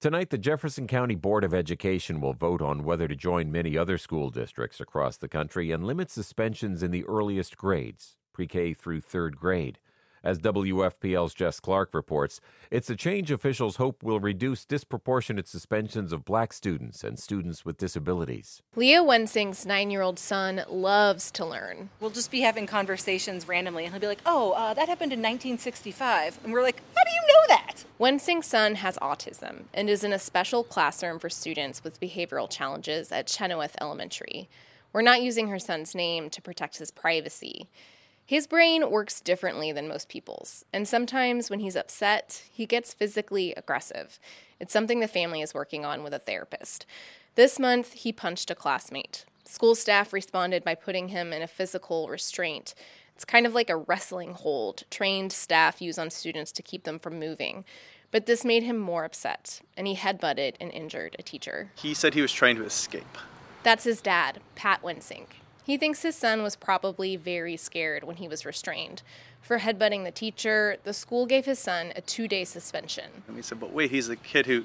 Tonight, the Jefferson County Board of Education will vote on whether to join many other school districts across the country and limit suspensions in the earliest grades, pre K through third grade. As WFPL's Jess Clark reports, it's a change officials hope will reduce disproportionate suspensions of black students and students with disabilities. Leah Wensing's nine year old son loves to learn. We'll just be having conversations randomly, and he'll be like, Oh, uh, that happened in 1965. And we're like, How do you know that? Wensing's son has autism and is in a special classroom for students with behavioral challenges at Chenoweth Elementary. We're not using her son's name to protect his privacy. His brain works differently than most people's, and sometimes when he's upset, he gets physically aggressive. It's something the family is working on with a therapist. This month, he punched a classmate. School staff responded by putting him in a physical restraint. It's kind of like a wrestling hold trained staff use on students to keep them from moving. But this made him more upset, and he headbutted and injured a teacher. He said he was trying to escape. That's his dad, Pat Wensing. He thinks his son was probably very scared when he was restrained. For headbutting the teacher, the school gave his son a two day suspension. And we said, but wait, he's a kid who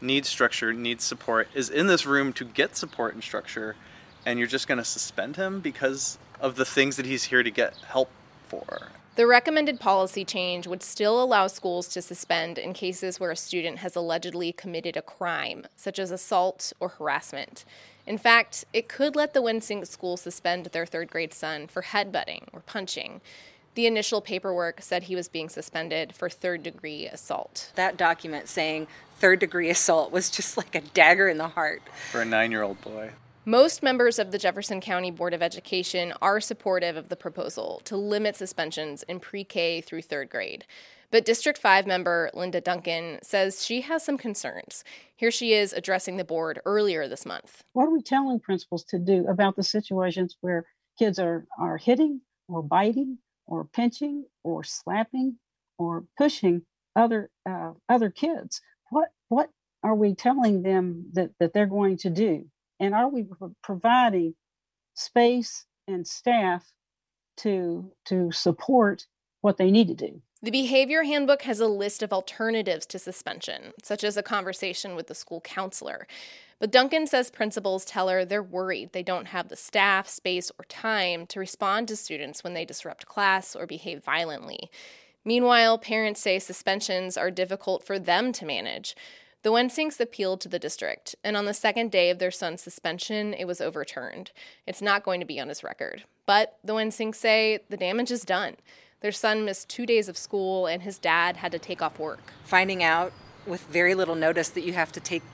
needs structure, needs support, is in this room to get support and structure, and you're just going to suspend him because of the things that he's here to get help for. The recommended policy change would still allow schools to suspend in cases where a student has allegedly committed a crime, such as assault or harassment. In fact, it could let the Wensing school suspend their third grade son for headbutting or punching. The initial paperwork said he was being suspended for third degree assault. That document saying third degree assault was just like a dagger in the heart. For a nine year old boy. Most members of the Jefferson County Board of Education are supportive of the proposal to limit suspensions in pre K through third grade. But District 5 member Linda Duncan says she has some concerns. Here she is addressing the board earlier this month. What are we telling principals to do about the situations where kids are, are hitting or biting or pinching or slapping or pushing other uh, other kids? What what are we telling them that, that they're going to do? And are we providing space and staff to to support what they need to do? The behavior handbook has a list of alternatives to suspension, such as a conversation with the school counselor. But Duncan says principals tell her they're worried they don't have the staff, space, or time to respond to students when they disrupt class or behave violently. Meanwhile, parents say suspensions are difficult for them to manage. The Wensings appealed to the district, and on the second day of their son's suspension, it was overturned. It's not going to be on his record. But the Wensings say the damage is done. Their son missed two days of school, and his dad had to take off work. Finding out with very little notice that you have to take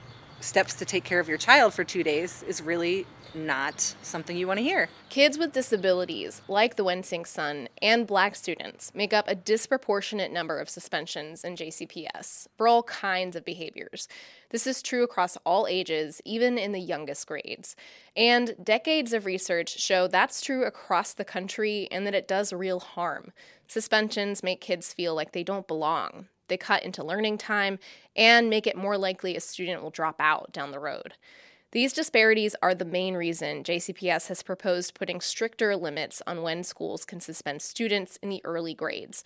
steps to take care of your child for two days is really not something you want to hear. Kids with disabilities, like the Wensing son, and black students make up a disproportionate number of suspensions in JCPS for all kinds of behaviors. This is true across all ages, even in the youngest grades. And decades of research show that's true across the country and that it does real harm. Suspensions make kids feel like they don't belong. They cut into learning time and make it more likely a student will drop out down the road. These disparities are the main reason JCPS has proposed putting stricter limits on when schools can suspend students in the early grades.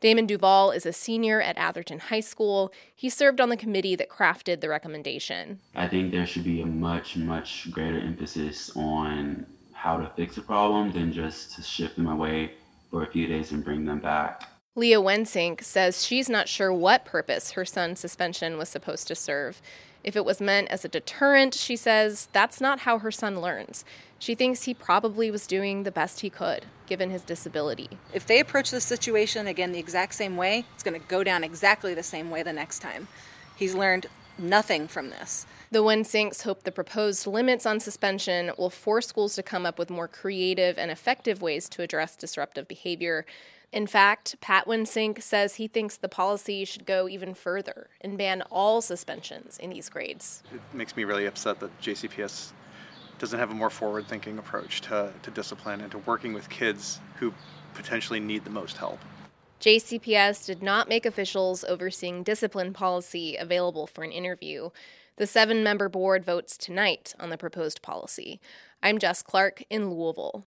Damon Duval is a senior at Atherton High School. He served on the committee that crafted the recommendation. I think there should be a much, much greater emphasis on how to fix a problem than just to shift them away for a few days and bring them back. Leah Wensink says she's not sure what purpose her son's suspension was supposed to serve. If it was meant as a deterrent, she says that's not how her son learns. She thinks he probably was doing the best he could, given his disability. If they approach the situation again the exact same way, it's going to go down exactly the same way the next time. He's learned nothing from this. The Wensinks hope the proposed limits on suspension will force schools to come up with more creative and effective ways to address disruptive behavior. In fact, Pat Wensink says he thinks the policy should go even further and ban all suspensions in these grades. It makes me really upset that JCPS doesn't have a more forward thinking approach to, to discipline and to working with kids who potentially need the most help. JCPS did not make officials overseeing discipline policy available for an interview. The seven member board votes tonight on the proposed policy. I'm Jess Clark in Louisville.